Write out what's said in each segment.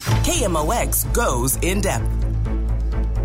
KMOX goes in depth.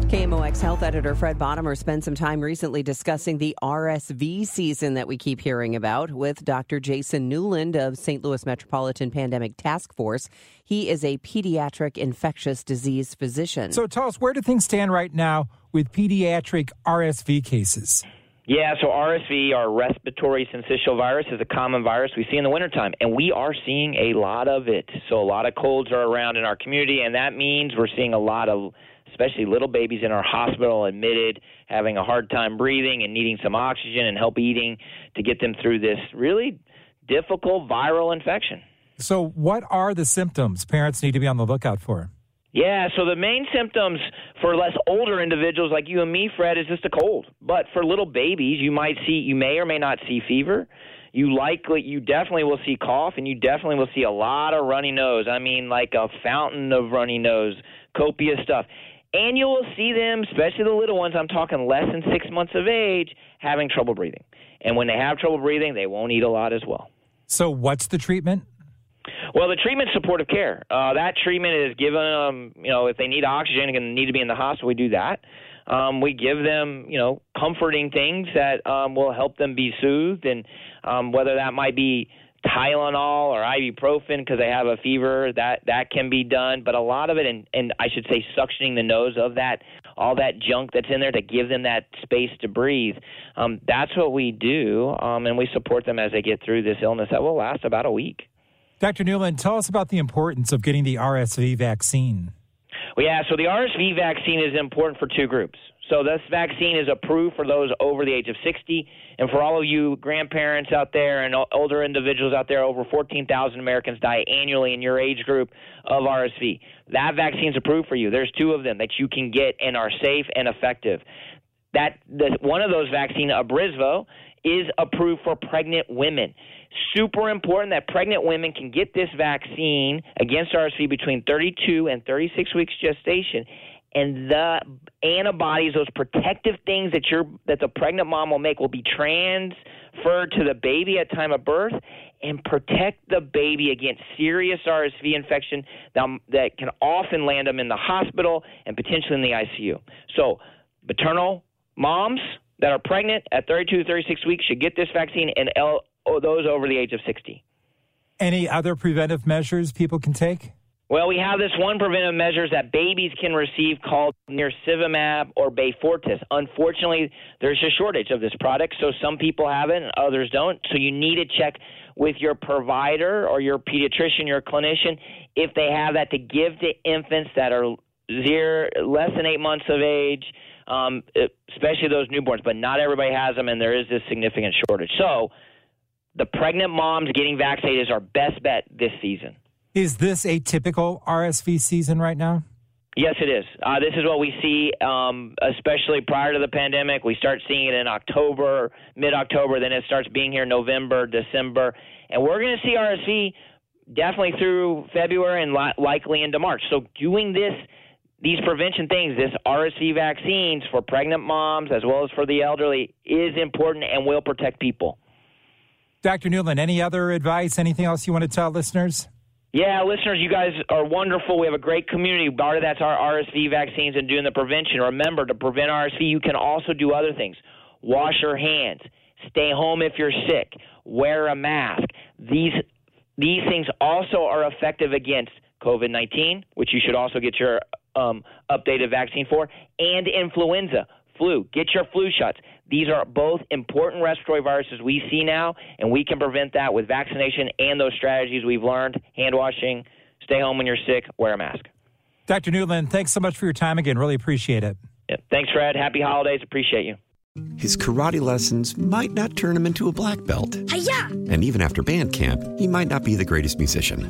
KMOX health editor Fred Bodimer spent some time recently discussing the RSV season that we keep hearing about with Dr. Jason Newland of St. Louis Metropolitan Pandemic Task Force. He is a pediatric infectious disease physician. So tell us, where do things stand right now with pediatric RSV cases? Yeah, so RSV, our respiratory syncytial virus, is a common virus we see in the wintertime, and we are seeing a lot of it. So a lot of colds are around in our community, and that means we're seeing a lot of, especially little babies in our hospital admitted, having a hard time breathing and needing some oxygen and help eating to get them through this really difficult viral infection. So, what are the symptoms parents need to be on the lookout for? Yeah, so the main symptoms for less older individuals like you and me, Fred, is just a cold. But for little babies, you might see, you may or may not see fever. You likely, you definitely will see cough, and you definitely will see a lot of runny nose. I mean, like a fountain of runny nose, copious stuff. And you will see them, especially the little ones, I'm talking less than six months of age, having trouble breathing. And when they have trouble breathing, they won't eat a lot as well. So, what's the treatment? Well, the treatment supportive care. Uh, that treatment is given them, you know, if they need oxygen and need to be in the hospital, we do that. Um, we give them, you know, comforting things that um, will help them be soothed, and um, whether that might be Tylenol or ibuprofen because they have a fever, that that can be done. But a lot of it, and, and I should say, suctioning the nose of that, all that junk that's in there to give them that space to breathe. Um, that's what we do, um, and we support them as they get through this illness that will last about a week. Dr. Newland, tell us about the importance of getting the RSV vaccine. Well, yeah, so the RSV vaccine is important for two groups. So this vaccine is approved for those over the age of 60, and for all of you grandparents out there and older individuals out there, over 14,000 Americans die annually in your age group of RSV. That vaccine is approved for you. There's two of them that you can get and are safe and effective. That the, one of those vaccines, Abrysvo, is approved for pregnant women. Super important that pregnant women can get this vaccine against RSV between 32 and 36 weeks gestation and the antibodies, those protective things that you're that the pregnant mom will make, will be transferred to the baby at time of birth and protect the baby against serious RSV infection that, um, that can often land them in the hospital and potentially in the ICU. So, maternal moms that are pregnant at 32 36 weeks should get this vaccine, and L, oh, those over the age of 60. Any other preventive measures people can take? Well, we have this one preventive measures that babies can receive called nirsevimab or Beyfortus. Unfortunately, there's a shortage of this product, so some people have it and others don't. So you need to check with your provider or your pediatrician, your clinician, if they have that to give to infants that are zero, less than eight months of age, um, especially those newborns. But not everybody has them, and there is this significant shortage. So the pregnant moms getting vaccinated is our best bet this season. Is this a typical RSV season right now? Yes, it is. Uh, this is what we see, um, especially prior to the pandemic. We start seeing it in October, mid October, then it starts being here November, December. And we're going to see RSV definitely through February and li- likely into March. So, doing this, these prevention things, this RSV vaccines for pregnant moms as well as for the elderly, is important and will protect people. Dr. Newland, any other advice, anything else you want to tell listeners? Yeah, listeners, you guys are wonderful. We have a great community. Part of that's our RSV vaccines and doing the prevention. Remember, to prevent RSV, you can also do other things. Wash your hands. Stay home if you're sick. Wear a mask. These these things also are effective against COVID 19, which you should also get your um, updated vaccine for, and influenza, flu. Get your flu shots. These are both important respiratory viruses we see now, and we can prevent that with vaccination and those strategies we've learned hand washing, stay home when you're sick, wear a mask. Dr. Newland, thanks so much for your time again. Really appreciate it. Yeah. Thanks, Fred. Happy holidays. Appreciate you. His karate lessons might not turn him into a black belt. Hi-ya! And even after band camp, he might not be the greatest musician.